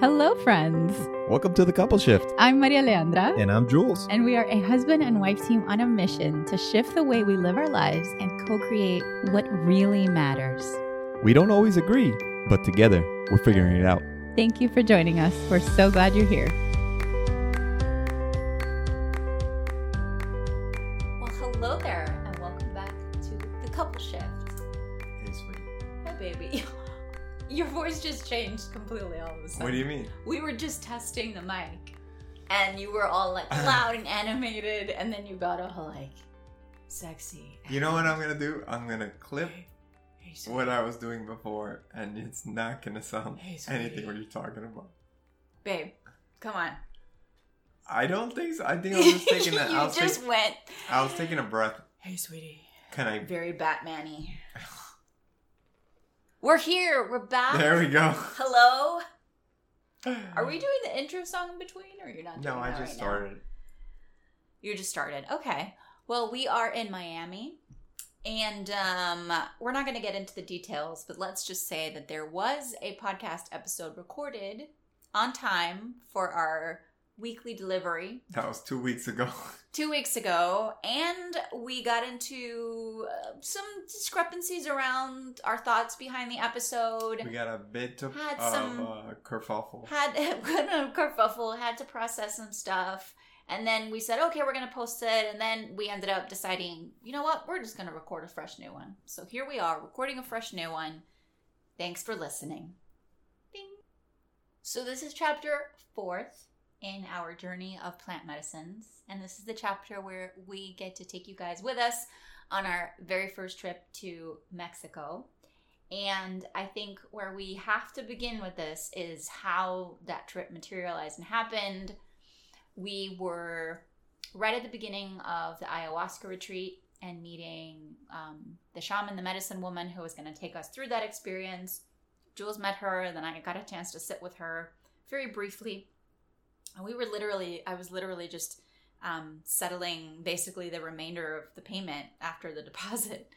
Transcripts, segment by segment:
Hello, friends. Welcome to the Couple Shift. I'm Maria Aleandra, And I'm Jules. and we are a husband and wife team on a mission to shift the way we live our lives and co create what really matters. We don't always agree, but together we're figuring it out. Thank you for joining us. We're so glad you're here. Completely all of a sudden. What do you mean? we were just testing the mic and you were all like loud and animated and then you got all like sexy You know what I'm gonna do? I'm gonna clip hey, hey, what I was doing before, and it's not gonna sound Hey, anything what you're talking about. babe come on I don't think so. I think I was just taking a. you I was, just take- went I was taking a breath. hey sweetie Can I? very batman-y we're here we're back There we go. hello are we doing the intro song in between or you're not doing No, I just right now? started. You just started. Okay. Well, we are in Miami. And um, we're not going to get into the details, but let's just say that there was a podcast episode recorded on time for our weekly delivery That was two weeks ago. two weeks ago. And we got into uh, some discrepancies around our thoughts behind the episode. we got a bit of, Had of some- uh, kerfuffle. had a kerfuffle, had to process some stuff. And then we said, okay, we're going to post it. And then we ended up deciding, you know what? We're just going to record a fresh new one. So here we are, recording a fresh new one. Thanks for listening. Ding. So this is chapter fourth in our journey of plant medicines. And this is the chapter where we get to take you guys with us on our very first trip to Mexico. And I think where we have to begin with this is how that trip materialized and happened. We were right at the beginning of the ayahuasca retreat and meeting um, the shaman, the medicine woman who was going to take us through that experience. Jules met her, and then I got a chance to sit with her very briefly. And we were literally, I was literally just um, settling basically the remainder of the payment after the deposit.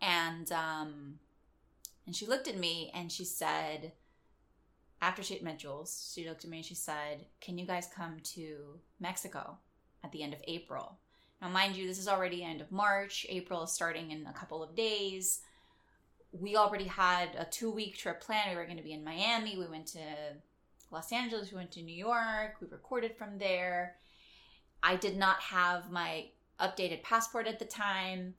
And, um, and she looked at me and she said, after she had met Jules, she looked at me and she said, Can you guys come to Mexico at the end of April? Now, mind you, this is already end of March. April is starting in a couple of days. We already had a two week trip planned. We were going to be in Miami. We went to Los Angeles. We went to New York. We recorded from there. I did not have my updated passport at the time.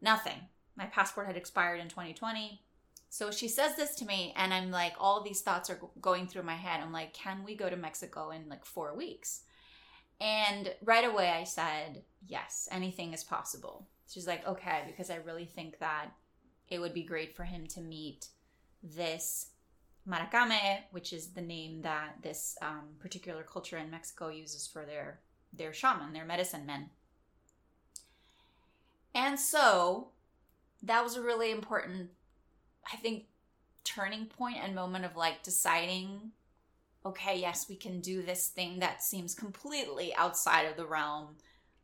Nothing. My passport had expired in 2020. So she says this to me, and I'm like, all these thoughts are going through my head. I'm like, can we go to Mexico in like four weeks? And right away I said, yes, anything is possible. She's like, okay, because I really think that it would be great for him to meet this maracame, which is the name that this um, particular culture in Mexico uses for their their shaman, their medicine men. And so that was a really important I think turning point and moment of like deciding, okay, yes, we can do this thing that seems completely outside of the realm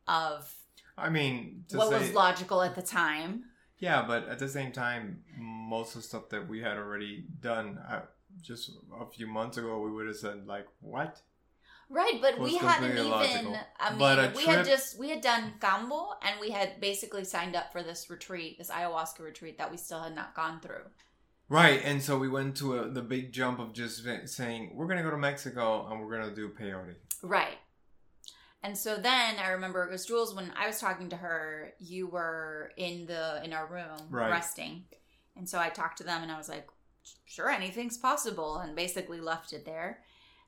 of I mean, what say, was logical at the time. Yeah, but at the same time, most of the stuff that we had already done uh, just a few months ago, we would have said like, "What?" Right, but we hadn't even. I mean we had just we had done Kambo and we had basically signed up for this retreat, this ayahuasca retreat that we still had not gone through. Right, and so we went to a, the big jump of just saying we're gonna go to Mexico and we're gonna do peyote. Right. And so then I remember it was Jules when I was talking to her, you were in the in our room Right. resting. And so I talked to them and I was like, sure, anything's possible and basically left it there.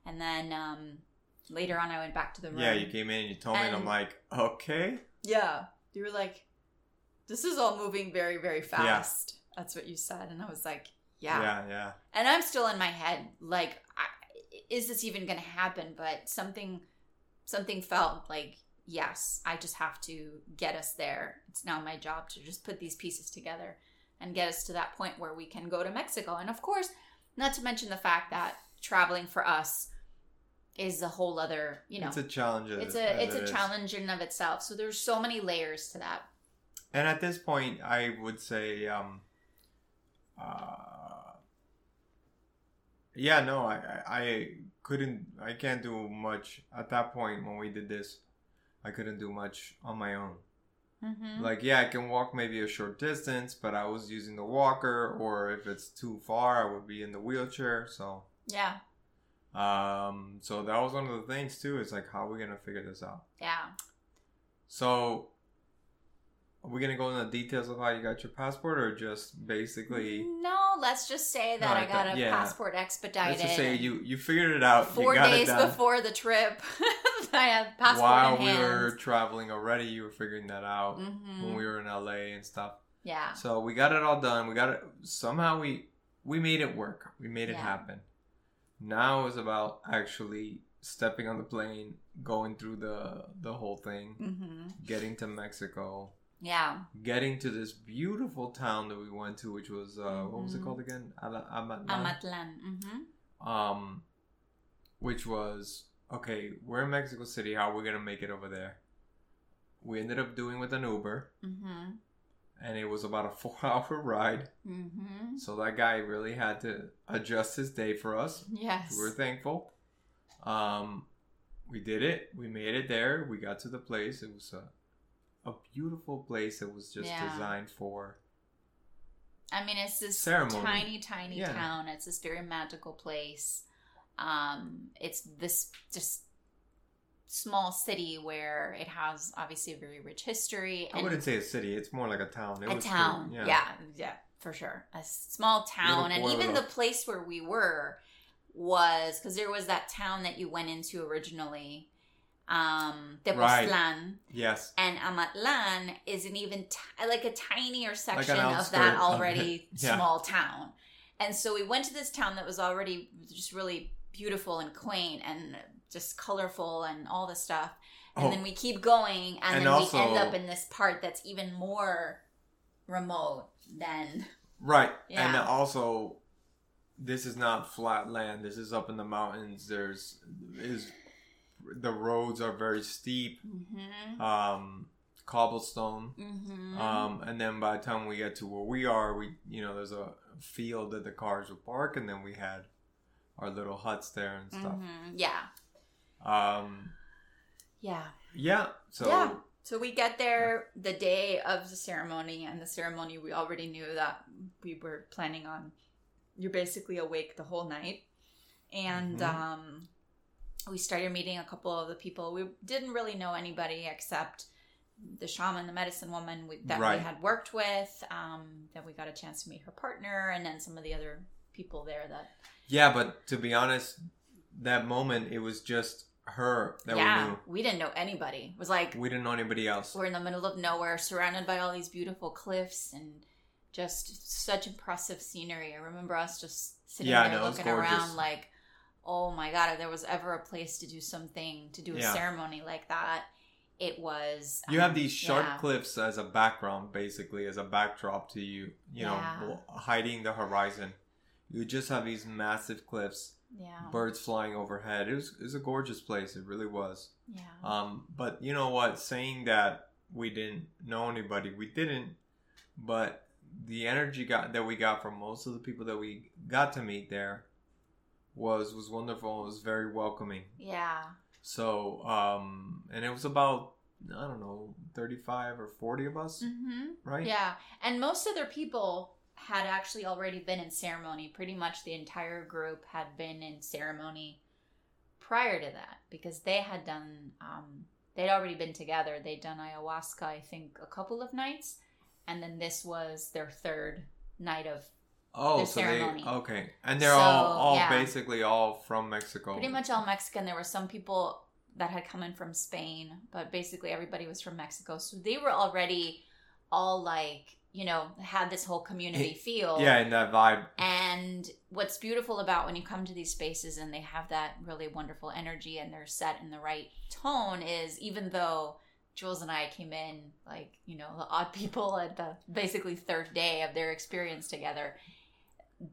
And then um later on I went back to the room. Yeah, you came in and you told me, and I'm like, okay. Yeah. You were like, this is all moving very, very fast. That's what you said. And I was like, yeah. yeah, yeah. And I'm still in my head, like, I, is this even going to happen? But something, something felt like, yes, I just have to get us there. It's now my job to just put these pieces together and get us to that point where we can go to Mexico. And of course, not to mention the fact that traveling for us is a whole other, you know, it's a challenge. it's a it's it a is. challenge in and of itself. So there's so many layers to that. And at this point, I would say, um, uh, yeah, no, I, I I couldn't, I can't do much at that point when we did this. I couldn't do much on my own. Mm-hmm. Like, yeah, I can walk maybe a short distance, but I was using the walker, or if it's too far, I would be in the wheelchair. So, yeah, um, so that was one of the things too. It's like, how are we gonna figure this out? yeah. So, are we gonna go into the details of how you got your passport, or just basically? No, let's just say that No, I got a yeah. passport expedited. Let's just say you you figured it out. four you got days it done. before the trip. I have passport While in we were traveling already, you were figuring that out Mhm. when we were in LA and stuff. yeah, So we got it all done. We got it somehow we we made it work. We made it Yeah. happen. Now it's about actually stepping on the plane, going through the the whole thing, hmm getting to Mexico, yeah, getting to this beautiful town that we went to, which was uh, what was it Mhm. called again? Amatlan. Amatlan. hmm um, which was okay. We're in Mexico City. How are we gonna make it over there? We ended up doing with an Uber, hmm and it was about a four-hour ride. hmm So that guy really had to adjust his day for us. Yes. We were thankful. Um, we did it. We made it there. We got to the place. It was a, a beautiful place. It was just Yeah. designed for. I mean, it's this Ceremony. tiny, tiny Yeah. town. It's this very magical place. Um, it's this just small city where it has obviously a very rich history. I wouldn't say a city. It's more like a town. It a was town. pretty- yeah. yeah, for sure. A small town, and even the place where we were was because there was that town that you went into originally, um, Right. Tepoztlan, Yes. and Amatlan is an even t- like a tinier section of that already it. Yeah. small town. And so we went to this town that was already just really beautiful and quaint and just colorful and all this stuff. And Oh. then we keep going, and, And then also- we end up in this part that's even more remote than Right. Yeah. And also this is not flat land. This is up in the mountains. There's is the roads are very steep. mm-hmm, Um cobblestone. mm-hmm. Um and then by the time we get to where we are, we you know, there's a field that the cars would park and then we had our little huts there and stuff. Mhm. yeah, Um yeah. yeah, so yeah. So we get there the day of the ceremony, and the ceremony we already knew that we were planning on. You're basically awake the whole night, and Mhm. um, we started meeting a couple of the people. We didn't really know anybody except the shaman, the medicine woman we, that Right. we had worked with. Um, that we got a chance to meet her partner, and then some of the other people there that Yeah, but to be honest, that moment it was just her that we yeah we, didn't know anybody. It was like we didn't know anybody else. We're in the middle of nowhere, surrounded by all these beautiful cliffs and just such impressive scenery. I remember us just sitting Yeah, there it's looking around like, oh my god, if there was ever a place to do something, to do a Yeah. ceremony like that, it was. You um, have these sharp yeah. cliffs as a background, basically, as a backdrop to you, you know, Yeah. bl- hiding the horizon. You just have these massive cliffs, Yeah. birds flying overhead. It was, it was a gorgeous place. It really was. Yeah. Um, but you know what? Saying that we didn't know anybody, we didn't. But the energy got that we got from most of the people that we got to meet there was was wonderful. It was very welcoming. yeah. So, um, and it was about I don't know, thirty-five or forty of us, Mm-hmm. right? Yeah, and most other people had actually already been in ceremony. Pretty much the entire group had been in ceremony prior to that because they had done. Um, they'd already been together. They'd done ayahuasca, I think, a couple of nights, and then this was their third night of Oh, so ceremony. they okay, and they're So, all all yeah. basically all from Mexico. pretty much all Mexican. There were some people that had come in from Spain, but basically everybody was from Mexico. So they were already all like, you know, had this whole community feel. Yeah, in that vibe. And what's beautiful about when you come to these spaces and they have that really wonderful energy and they're set in the right tone is even though Jules and I came in like, you know, the odd people at the basically third day of their experience together,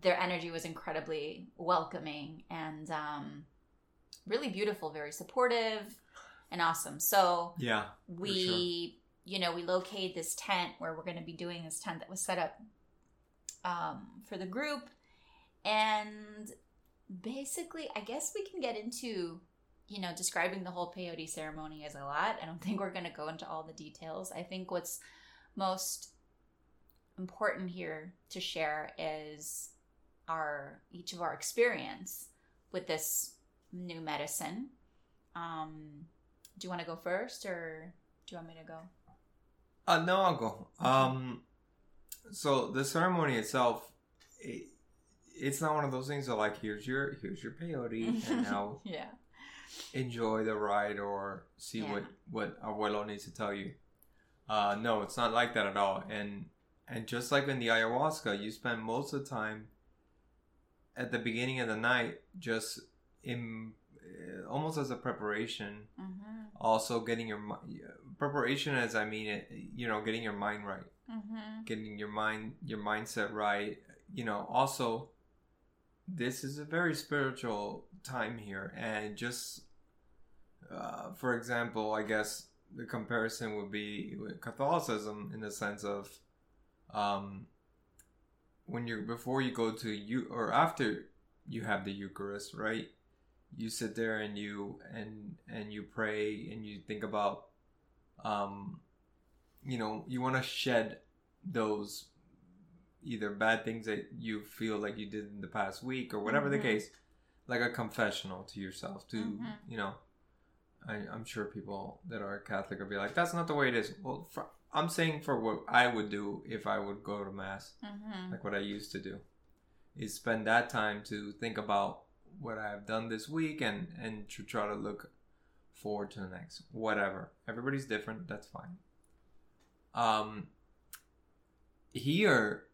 their energy was incredibly welcoming and um, really beautiful, very supportive and awesome. So Yeah, we you know we locate this tent where we're going to be doing this tent that was set up um, for the group and basically, I guess we can get into, you know, describing the whole peyote ceremony as a lot. I don't think we're going to go into all the details. I think what's most important here to share is our each of our experience with this new medicine. Um, do you want to go first, or do you want me to go? Uh, no, I'll go. Um, so the ceremony itself, it, it's not one of those things that like here's your here's your peyote and now yeah. enjoy the ride or see Yeah. what what abuelo needs to tell you. Uh, no, it's not like that at all. And and just like in the ayahuasca, you spend most of the time at the beginning of the night just in uh, almost as a preparation. Mm-hmm. Also, getting your preparation, as I mean it, you know, getting your mind right Mm-hmm. getting your mind your mindset right you know also this is a very spiritual time here and just uh, for example i guess the comparison would be with catholicism in the sense of um, when you're before you go to you or after you have the eucharist right you sit there and you and and you pray and you think about um you know you want to shed those either bad things that you feel like you did in the past week or whatever Mhm. the case like a confessional to yourself to Mhm. you know I, i'm sure people that are catholic will be like that's not the way it is well for, i'm saying for what i would do if i would go to mass Mm-hmm. like what i used to do is spend that time to think about what i've done this week and and to try to look forward to the next. Whatever. Everybody's different. That's fine. Um here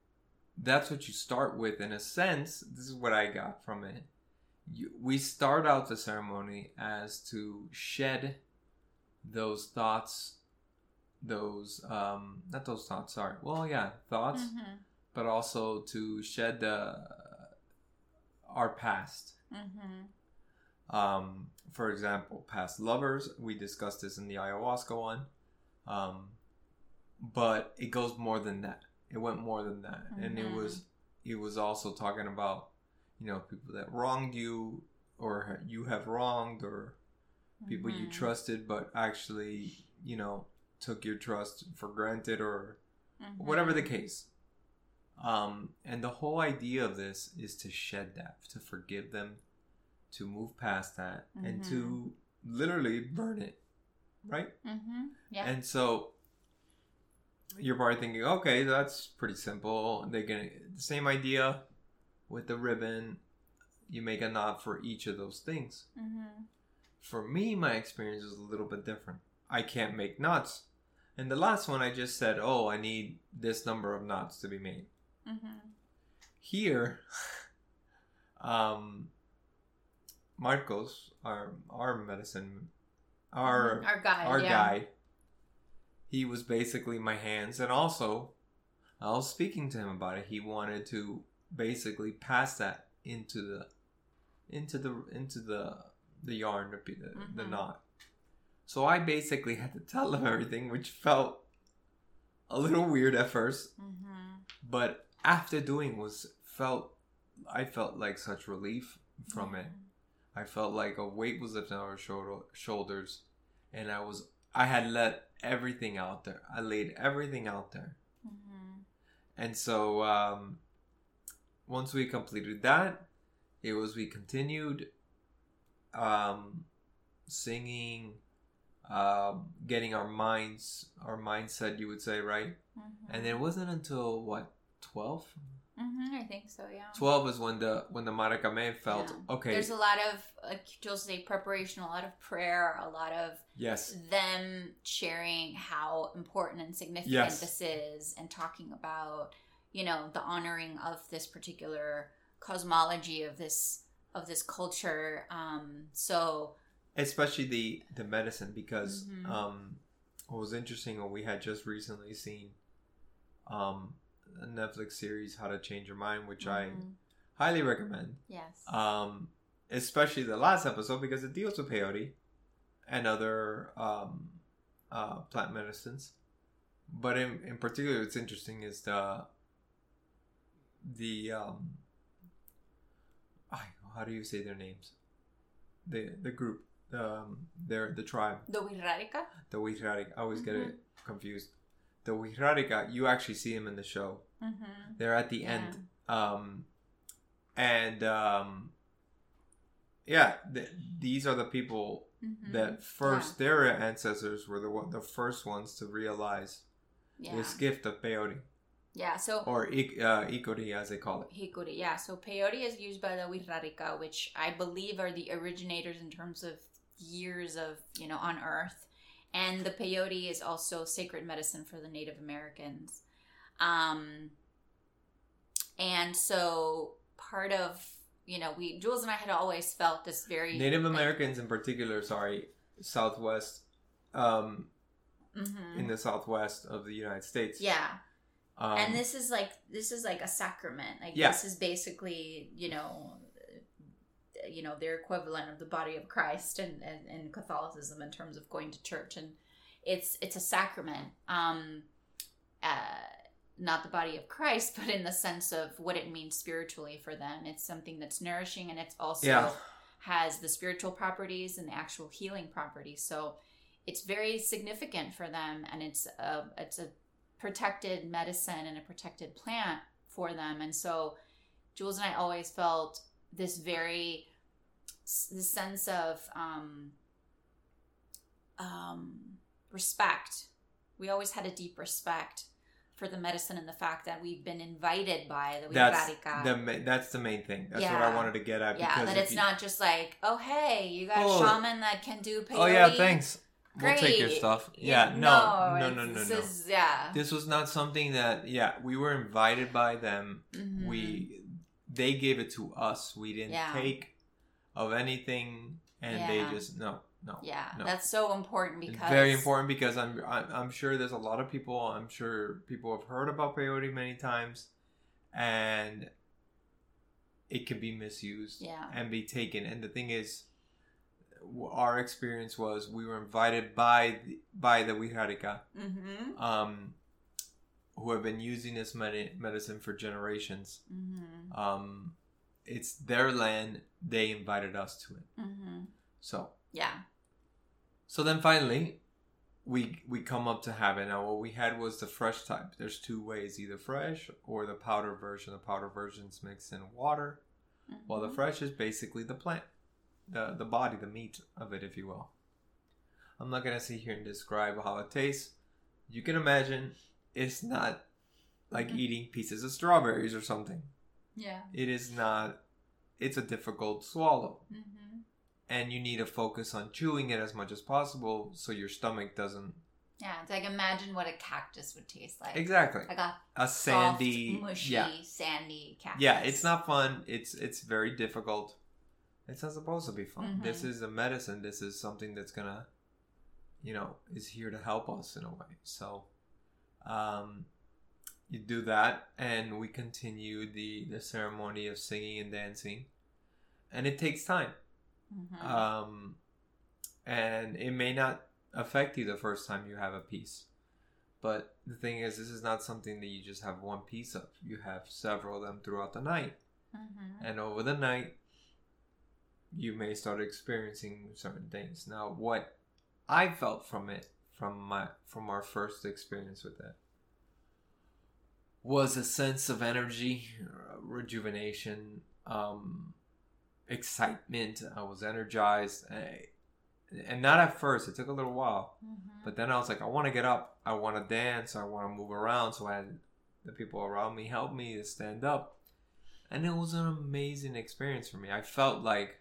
that's what you start with in a sense. This is what i got from it. You, we start out the ceremony as to shed those thoughts those um not those thoughts sorry well yeah thoughts Mm-hmm. but also to shed the our past Mm-hmm. um, for example, past lovers. We discussed this in the ayahuasca one. Um, but it goes more than that. It went more than that, and it was it was also talking about you know people that wronged you or you have wronged or people you Mhm. trusted but actually you know took your trust for granted or Mhm. whatever the case. Um, and the whole idea of this is to shed that, to forgive them, to move past that, and to literally burn it, right? Mm-hmm. Yeah. And so you're probably thinking, okay, that's pretty simple. They're gonna the same idea with the ribbon. You make a knot for each of those things. mm-hmm. For me, my experience is a little bit different. I can't make knots. And the last one, I just said, oh, I need this number of knots to be made. Mm-hmm. Here, um, Marcos, our our medicine, our our guide. our yeah. guide, he was basically my hands, and also, I was speaking to him about it. He wanted to basically pass that into the, into the into the the yarn, the the, the knot. So I basically had to tell them everything, which felt a little weird at first, Mm-hmm. but after doing was felt I felt like such relief from it. I felt like a weight was lifted on our shoulders, and I was I had let everything out there. I laid everything out there, Mm-hmm. and so um, once we completed that, it was we continued um, singing, um, getting our minds, our mindset, you would say, right? Mm-hmm. And it wasn't until what twelve. Mm-hmm. I think so. Yeah. 12 is when the when the maracame felt Yeah. okay There's a lot of, like you'll say, preparation, a lot of prayer, a lot of yes them sharing how important and significant Yes. this is and talking about you know the honoring of this particular cosmology of this of this culture um so especially the the medicine because Mhm. um what was interesting what we had just recently seen um a netflix series how to change your mind which mhm, i highly recommend. Yes. Um especially the last episode because it deals with peyote and other um uh plant medicines. But in in particular what's interesting is the the um I, how do you say their names? The the group, um, they're the tribe, The Wixárika? the Wixárika. I always get Mm-hmm. it confused. The Wixárika, you actually see them in the show. Mm-hmm. They're at the end, um, and um, yeah, th- these are the people Mm-hmm. that first their ancestors were the the first ones to realize yeah. this gift of peyote Yeah, so or uh, hikuri as they call it. Hikuri, yeah. So peyote is used by the Wixárika, which I believe are the originators in terms of years of, you know, on Earth. And the peyote is also sacred medicine for the Native Americans. Um, and so part of, you know, we, Jules and I had always felt this very. Native Americans in particular, sorry, Southwest, um, Mhm. in the Southwest of the United States. Yeah. Um, and this is like this is like a sacrament like Yeah. this is basically you know you know their equivalent of the body of christ and in, in, in catholicism in terms of going to church. And it's it's a sacrament um uh not the body of christ but in the sense of what it means spiritually for them. It's something that's nourishing and it's also Yeah. has the spiritual properties and the actual healing properties. So it's very significant for them and it's a it's a protected medicine and a protected plant for them. And so jules and i always felt this very this sense of um um respect we always had a deep respect for the medicine and the fact that we've been invited by the that's the ma- that's the main thing. That's what I wanted to get at. yeah that it's you- not just like oh hey you got a Oh. shaman that can do peyote Oh yeah, thanks. We'll take your stuff. Yeah, no, no, it's- no, no, this no. is- yeah This was not something that. Yeah, we were invited by them. Mhm. We they gave it to us. We didn't Yeah. take of anything, and Yeah. they just no, no. yeah no. that's so important It's because very important because I'm, I'm I'm sure there's a lot of people. I'm sure people have heard about peyote many times, and it can be misused Yeah. and be taken. And the thing is, our experience was we were invited by the, by the Wixárika, mm-hmm. um, who have been using this medi- medicine for generations. Mm-hmm. Um, it's their land. They invited us to it. Mm-hmm. So yeah So then finally, we we come up to have it. Now what we had was the fresh type. There's two ways, either fresh or the powder version. The powder version's mixed in water, while the Mhm. fresh is basically the plant, the the body, the meat of it, if you will. I'm not gonna sit here and describe how it tastes. You can imagine it's not like Mhm. eating pieces of strawberries or something. Yeah. It is not. It's a difficult swallow. Mm-hmm. and you need to focus on chewing it as much as possible so your stomach doesn't yeah it's like imagine what a cactus would taste like. Exactly. Like a a sandy soft, mushy yeah. sandy cactus. Yeah it's not fun. It's it's very difficult. It's not supposed to be fun. Mhm. this is a medicine. This is something that's gonna you know is here to help us in a way. So um you do that and we continue the the ceremony of singing and dancing and it takes time Mhm. um, and it may not affect you the first time you have a piece. But the thing is, this is not something that you just have one piece of. You have several of them throughout the night, Mhm. and over the night, you may start experiencing certain things. Now, what I felt from it, from my from our first experience with it, was a sense of energy, uh, rejuvenation, um, excitement. I was energized, I- and not at first. It took a little while, Mhm. but then I was like, I want to get up. I want to dance. I want to move around. So I had the people around me help me to stand up, and it was an amazing experience for me. I felt like,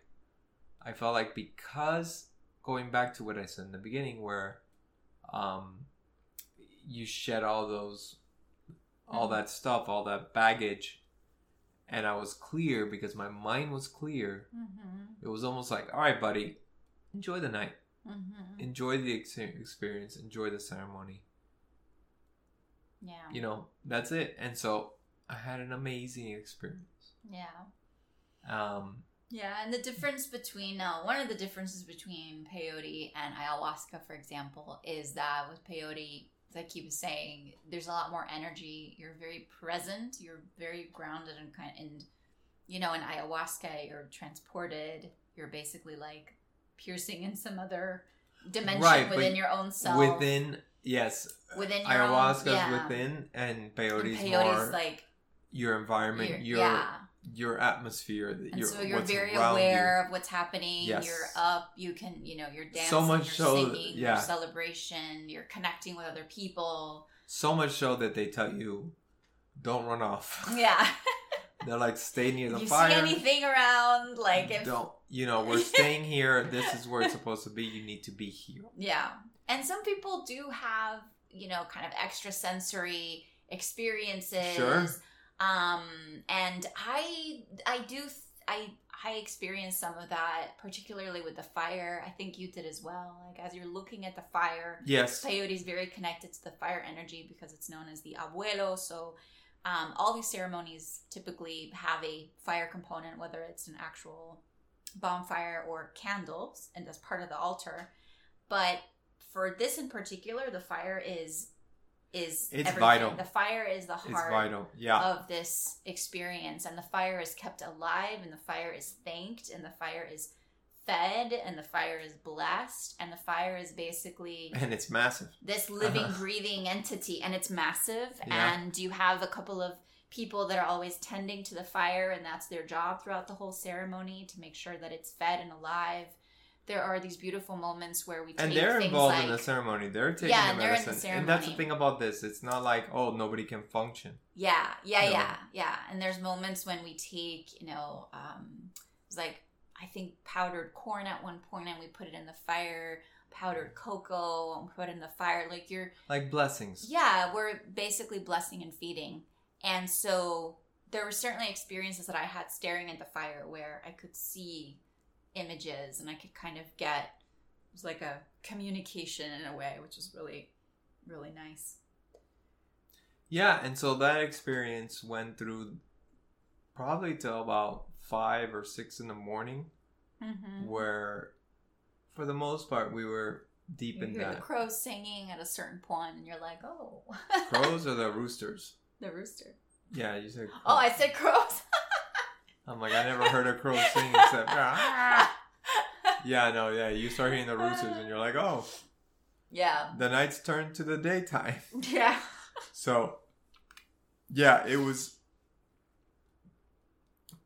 I felt like because going back to what I said in the beginning, where, um, you shed all those, all Mhm. that stuff, all that baggage, and I was clear because my mind was clear. Mhm. It was almost like, all right, buddy, enjoy the night Mhm. enjoy the ex- experience enjoy the ceremony yeah you know that's it and so i had an amazing experience yeah um Yeah, and the difference between uh, one of the differences between peyote and ayahuasca, for example, is that with peyote, like he was saying, there's a lot more energy. You're very present. You're very grounded and kind and you know, in ayahuasca, you're transported. You're basically like piercing in some other dimension Right, within your own self. Within yes, within your ayahuasca's own, yeah. within, and And peyote's, peyote's more like your environment, your- your yeah. Your atmosphere. that And your, so you're very aware of what's happening. Yes. You're up. You can, you know, you're dancing. So much you're so, singing. yeah. Your celebration. You're connecting with other people. So much so that they tell you, don't run off. Yeah. They're like, stay near the fire. you fire. see anything around, like if don't you know we're staying here. This is where it's supposed to be. You need to be here. Yeah. And some people do have, you know, kind of extra sensory experiences. Sure. Um and I I do I I experienced some of that particularly with the fire. I think you did as well. Like as you're looking at the fire, Yes. peyote is very connected to the fire energy because it's known as the abuelo. So um, all these ceremonies typically have a fire component, whether it's an actual bonfire or candles, and as part of the altar. But for this in particular, the fire is is It's everything. vital. The fire is the It's heart vital. Yeah. of this experience and the fire is kept alive and the fire is thanked and the fire is fed and the fire is blessed and the fire is basically and it's massive. this living Uh-huh. breathing entity and it's massive Yeah. and you have a couple of people that are always tending to the fire and that's their job throughout the whole ceremony to make sure that it's fed and alive there are these beautiful moments where we take And they're involved like in the ceremony. They're taking Yeah, the in the medicine. and that's the thing about this. It's not like, oh, nobody can function. Yeah, yeah, yeah, yeah. And there's moments when we take, you know, um, it's like I think powdered corn at one point, and we put it in the fire. Powdered cocoa, and put in the fire. Like you're, Like blessings. yeah, we're basically blessing and feeding. And so there were certainly experiences that I had staring at the fire where I could see images, and I could kind of get it was like a communication in a way, which was really, really nice. Yeah, and so that experience went through probably till about five or six in the morning, Mm-hmm. where for the most part we were deep You in hear the that. crows singing at a certain point, and you're like, "Oh, Crows or the roosters? the rooster." Yeah, you said. Crows. Oh, I said crows. I'm like, I never heard a crow sing except. "Ah." Yeah, no, yeah. You start hearing the roosters, and you're like, oh, yeah, the nights turn to the daytime. yeah, So, yeah, it was.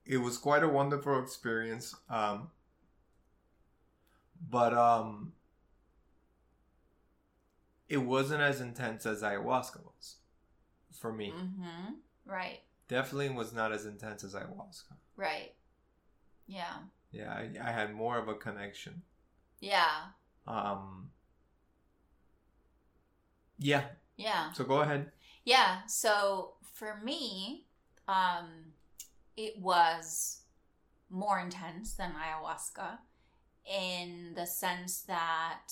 It was quite a wonderful experience. Um, but um, it wasn't as intense as ayahuasca was for me. mm-hmm. right, Definitely was not as intense as ayahuasca. Right, yeah, Yeah, I, I had more of a connection. yeah, Um, yeah. yeah, So go ahead. yeah. So for me, um, it was more intense than ayahuasca in the sense that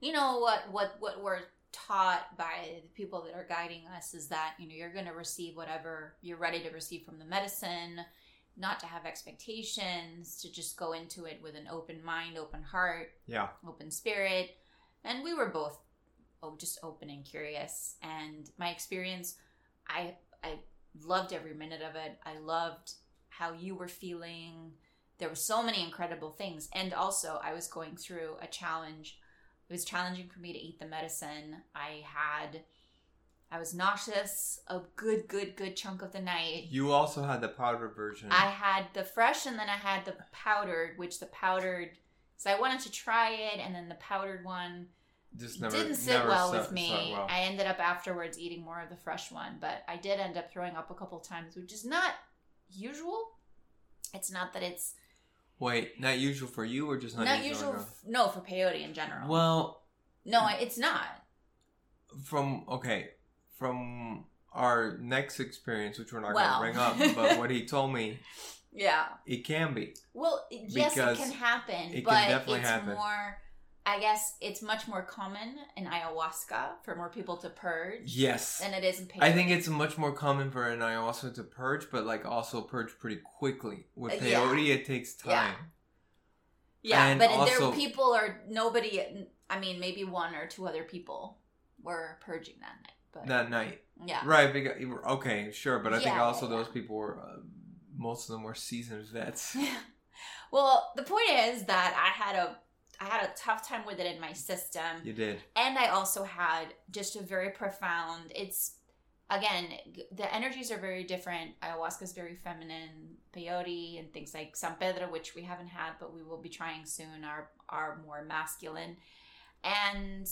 you know what what what we're taught by the people that are guiding us is that you know you're going to receive whatever you're ready to receive from the medicine not to have expectations to just go into it with an open mind open heart Yeah. open spirit. And we were both oh just open and curious. And my experience i i loved every minute of it. I loved how you were feeling. There were so many incredible things. And also i was going through a challenge it was challenging for me to eat the medicine i had i was nauseous a good good good chunk of the night You also had the powder version. I had the fresh and then I had the powdered, which the powdered. So I wanted to try it, and then the powdered one Just never didn't sit never well sat- with me. well. I ended up afterwards eating more of the fresh one, but I did end up throwing up a couple times, which is not usual. It's not that it's Wait, not usual for you or just not, not, usual? usual. f- no, for peyote in general. Well, no, it's not. from okay, from our next experience, which we're not Well. going to bring up, but what he told me, Yeah. it can be. Well, yes, it can happen, it can but definitely it's happen. more. I guess it's much more common in ayahuasca for more people to purge Yes. than it is in peyote. I think it's much more common for an ayahuasca to purge, but like also purge pretty quickly. With Uh, yeah. peyote, it takes time. Yeah. yeah, but also- there people are nobody. I mean, maybe one or two other people were purging that night, but That night, yeah, right? Because okay, sure, but I think also yeah, those yeah. people were uh, most of them were seasoned vets. well, the point is that I had a I had a tough time with it in my system. You did. And I also had just a very profound it's again, the energies are very different. Ayahuasca is very feminine, peyote and things like San Pedro, which we haven't had, but we will be trying soon, are are more masculine. And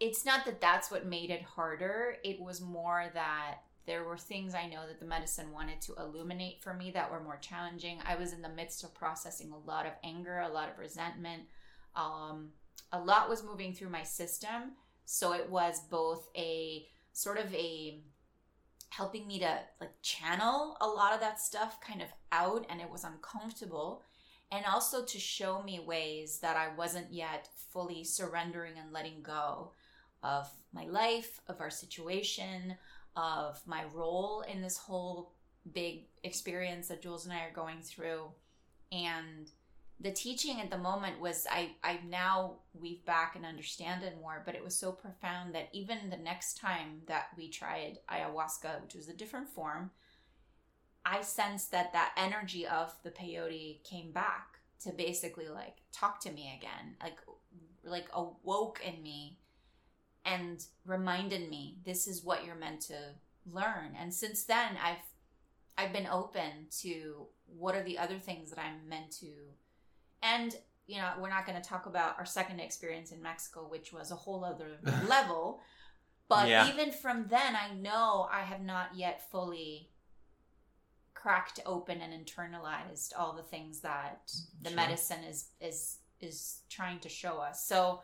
it's not that that's what made it harder. It was more that there were things I know that the medicine wanted to illuminate for me that were more challenging. I was in the midst of processing a lot of anger, a lot of resentment. Um, a lot was moving through my system. So it was both a sort of a helping me to like channel a lot of that stuff kind of out and it was uncomfortable and also to show me ways that I wasn't yet fully surrendering and letting go of my life, of our situation, of my role in this whole big experience that Jules and I are going through. And the teaching at the moment was I, I now weave back and understand it more, but it was so profound that even the next time that we tried ayahuasca, which was a different form, I sensed that that energy of the peyote came back to basically like talk to me again, like like awoke in me and reminded me this is what you're meant to learn. And since then, I've I've been open to what are the other things that I'm meant to and you know, we're not going to talk about our second experience in Mexico, which was a whole other level. But Yeah. even from then, I know I have not yet fully cracked open and internalized all the things that the Sure. medicine is is is trying to show us. So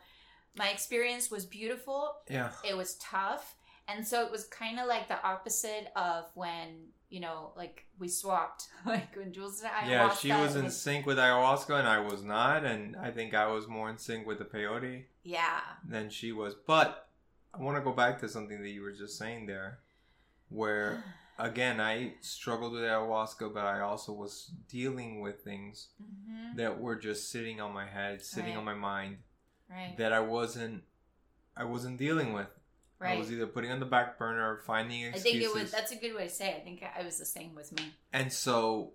my experience was beautiful. Yeah. It was tough. And so it was kind of like the opposite of when, you know, like we swapped. like when Jules and I Yeah, she was in sync with ayahuasca and I was not, and I think I was more in sync with the peyote Yeah. than she was. But I want to go back to something that you were just saying there, where again I struggled with ayahuasca, but I also was dealing with things hmm that were just sitting on my head, sitting Right. on my mind Right. that I wasn't, I wasn't dealing with. I was either putting on the back burner or finding excuses. I think it was. That's a good way to say. It. I think I was the same with me. And so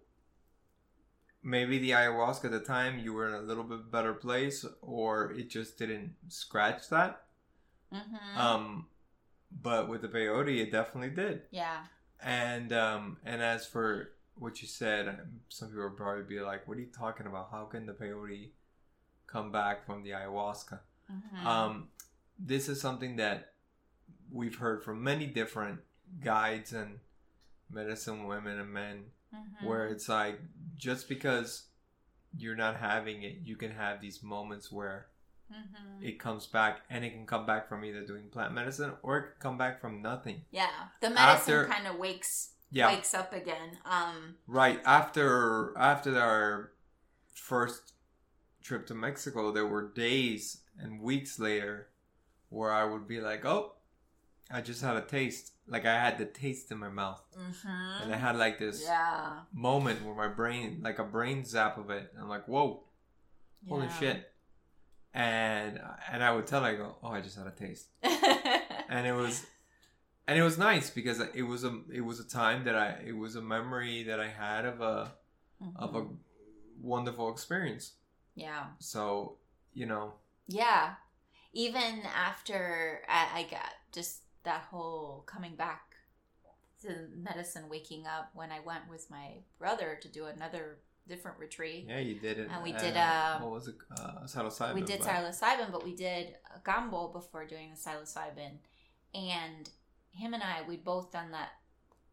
maybe the ayahuasca at the time you were in a little bit better place or it just didn't scratch that. hmm Um but with the peyote it definitely did. yeah. And um and as for what you said, some people would probably be like, What are you talking about? How can the peyote come back from the ayahuasca? hmm Um, this is something that we've heard from many different guides and medicine women and men hmm where it's like just because you're not having it, you can have these moments where hmm it comes back, and it can come back from either doing plant medicine or it can come back from nothing. Yeah. The medicine kind of wakes Yeah, wakes up again. Um. right after after our first trip to Mexico, there were days and weeks later where I would be like, "Oh, I just had a taste." Like I had the taste in my mouth, mhm. and I had like this Yeah. moment where my brain, like a brain zap of it, and I'm like, "Whoa." holy shit and and i would tell her i go oh i just had a taste and it was and it was nice because it was a it was a time that i it was a memory that i had of a of a Mhm. wonderful experience yeah. so you know Yeah. Even after I, I got just that whole coming back to medicine, waking up when I went with my brother to do another different retreat. yeah you did it And we did, uh, what was it uh psilocybin, we did but- psilocybin, but we did a Kambo before doing the psilocybin. And him and I, we both done that,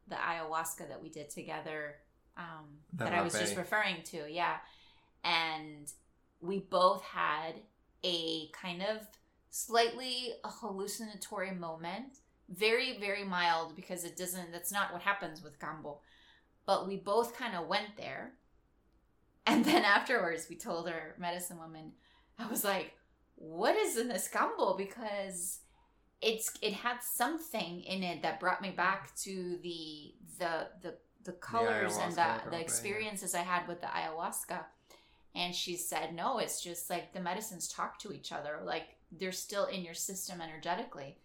the ayahuasca that we did together, um, The that I was just referring to. Yeah. And we both had a kind of slightly hallucinatory moment. Very, very mild because it doesn't, that's not what happens with Kambo. But we both kind of went there. And then afterwards, we told our medicine woman, I was like, what is in this Kambo? Because it's it had something in it that brought me back to the the the the colors and the, frappe, the yeah. experiences I had with the ayahuasca. And she said, no, it's just like the medicines talk to each other. Like they're still in your system energetically.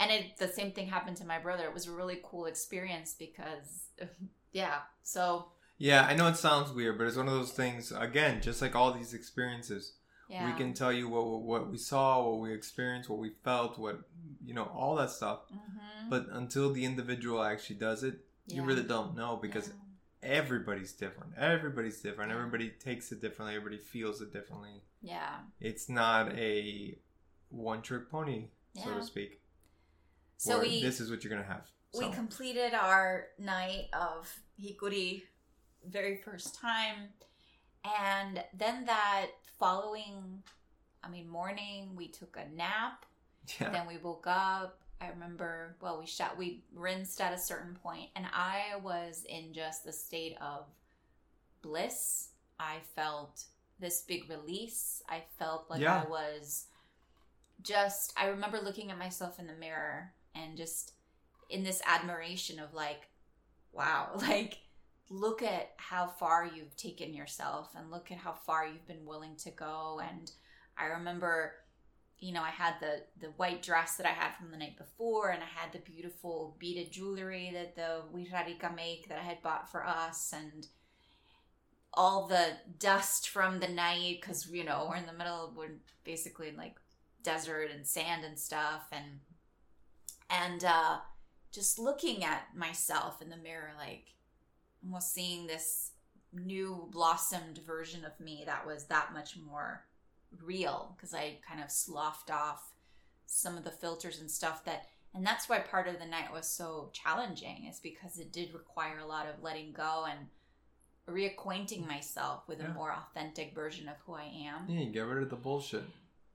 And it, the same thing happened to my brother. It was a really cool experience because yeah. So Yeah, I know it sounds weird, but it's one of those things. Again, just like all these experiences, yeah, we can tell you what what we saw, what we experienced, what we felt, what you know, all that stuff. Mhm. But until the individual actually does it, you really don't know because yeah. Everybody's different. Everybody's different. Everybody takes it differently. Everybody feels it differently. yeah. It's not a one trick pony, so to speak. So we this is what you're gonna have. we completed our night of hikuri very first time and then that following i mean morning we took a nap yeah. then we woke up i remember well we shot we rinsed at a certain point and i was in just a state of bliss. I felt this big release. I felt like Yeah. i was just i remember looking at myself in the mirror and just in this admiration of like wow like look at how far you've taken yourself and look at how far you've been willing to go. And i remember you know i had the the white dress that i had from the night before and i had the beautiful beaded jewelry that the Wixárika make that i had bought for us and all the dust from the night because you know we're in the middle we're basically in like desert and sand and stuff and and uh just looking at myself in the mirror like almost seeing this new blossomed version of me that was that much more real because I kind of sloughed off some of the filters and stuff that and that's why part of the night was so challenging is because it did require a lot of letting go and reacquainting mm. myself with Yeah. a more authentic version of who I am yeah, you get rid of the bullshit.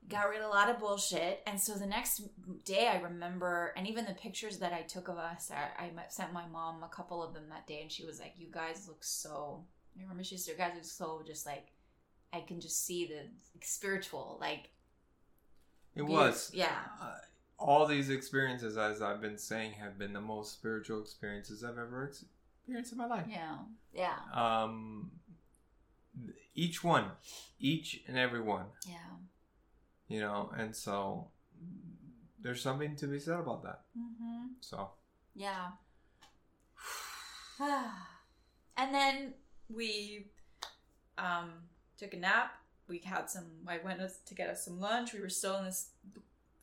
got rid of a lot of bullshit. And so the next day, I remember, and even the pictures that I took of us, I, I sent my mom a couple of them that day, and she was like, "You guys look so." I remember she said, "You guys look so just like." I can just see the like, spiritual, like It beauty- was. yeah, Uh, all these experiences, as I've been saying, have been the most spiritual experiences I've ever experienced in my life. yeah, yeah, Um, each one, each and every one, yeah. you know, and so there's something to be said about that. Mm-hmm. So, Yeah. and then we um, took a nap. We had some. I went to get us some lunch. We were still in this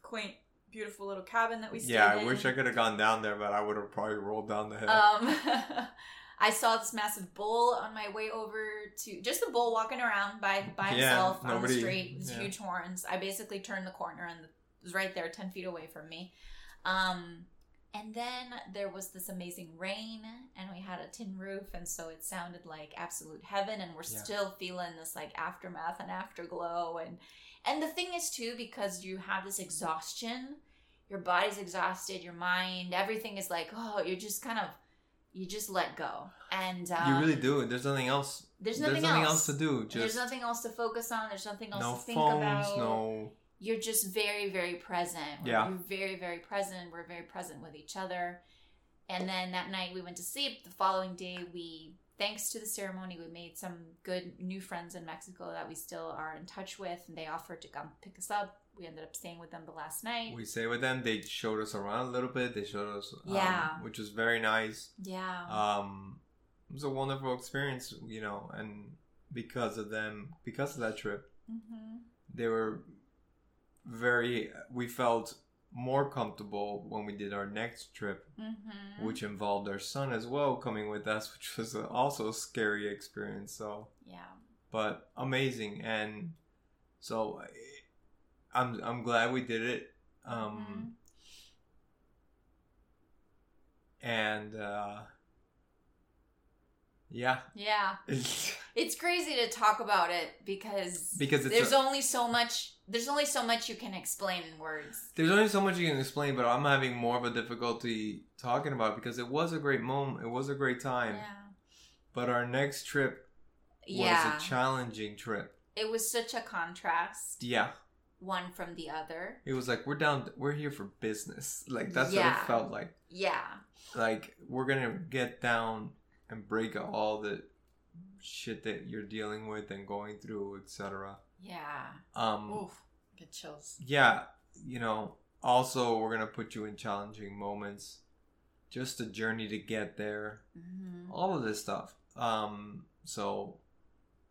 quaint, beautiful little cabin that we stayed yeah, I in. wish I could have gone down there, but I would have probably rolled down the hill. Um, I saw this massive bull on my way over to just the bull walking around by by Yeah, himself on the street. His yeah. huge horns. I basically turned the corner and it was right there, ten feet away from me. Um, and then there was this amazing rain, and we had a tin roof, and so it sounded like absolute heaven. And we're Yeah. still feeling this like aftermath and afterglow, and and the thing is too because you have this exhaustion, your body's exhausted, your mind, everything is like oh, you're just kind of you just let go, and um, you really do. There's nothing else. There's nothing, else. to do. there's nothing else to focus on. There's nothing else no to think phones, about. no. You're just very, very present. Yeah. You're very, very present. We're very present with each other. And then that night we went to sleep. The following day, we, thanks to the ceremony, we made some good new friends in Mexico that we still are in touch with. And they offered to come pick us up. We ended up staying with them the last night. We stayed with them. They showed us around a little bit. They showed us, um, Yeah. which was very nice. yeah. Um, it was a wonderful experience, you know, and because of them, because of that trip, hmm they were very. We felt more comfortable when we did our next trip, hmm which involved our son as well coming with us, which was also a scary experience. So, yeah. but amazing, and so I'm I'm glad we did it. Um, Mhm. and uh, yeah, Yeah. it's, crazy to talk about it because because it's there's a- only so much there's only so much you can explain in words. there's only so much you can explain, but I'm having more of a difficulty talking about it because it was a great moment. It was a great time, Yeah. but our next trip was Yeah. a challenging trip. It was such a contrast, Yeah, one from the other. it was like we're down. We're here for business. Like that's what it felt like. Yeah. Like we're gonna get down and break all the shit that you're dealing with and going through, etc. Yeah. Um, Oof. Get chills. yeah, you know, also we're gonna put you in challenging moments. just the journey to get there, Mhm. all of this stuff. Um, so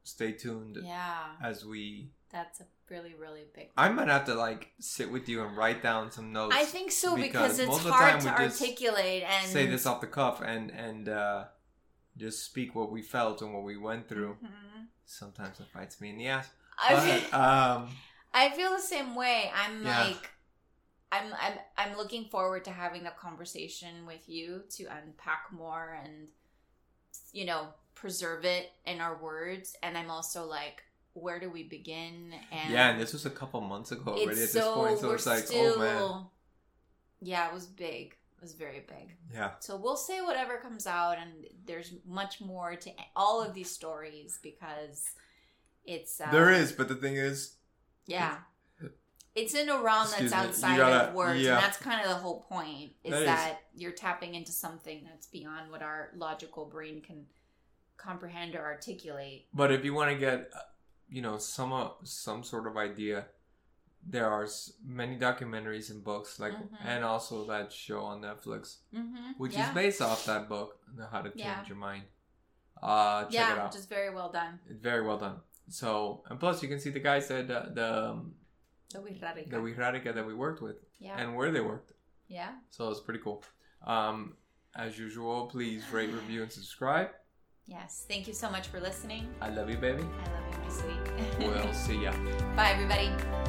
stay tuned Yeah, as we. that's a really, really big. I might have to like sit with you and write down some notes. I think so because, because it's most of the hard to articulate and say this off the cuff and and uh, just speak what we felt and what we went through. Mhm. Sometimes it bites me in the ass. I But, feel, um, I feel the same way. I'm Yeah. like, I'm I'm I'm looking forward to having the conversation with you to unpack more and you know preserve it in our words. And I'm also like, where do we begin? And yeah, and this was a couple months ago already at it's this point, so it's like, still. oh man, Yeah, it was big. It was very big. yeah. So we'll say whatever comes out, and there's much more to all of these stories because it's uh, There is, but the thing is, yeah. It's in a realm that's outside gotta- of words, yeah. and that's kind of the whole point. Is That that, is. you're tapping into something that's beyond what our logical brain can comprehend or articulate. but if you want to get, uh, you know, some uh, some sort of idea, there are many documentaries and books, like, Mhm. and also that show on Netflix, Mm-hmm. which yeah. is based off that book, How to Change Yeah. Your Mind. Uh, check yeah, it out. which is very well done. It's very well done. So, and plus, you can see the guys that uh, the um, The Wixárika. the that we worked with yeah, and where they worked. yeah. So it's pretty cool. Um, as usual, please rate, review, and subscribe. Yes. Thank you so much for listening. I love you, baby. I love you, my sweet. We'll see ya. Bye, everybody.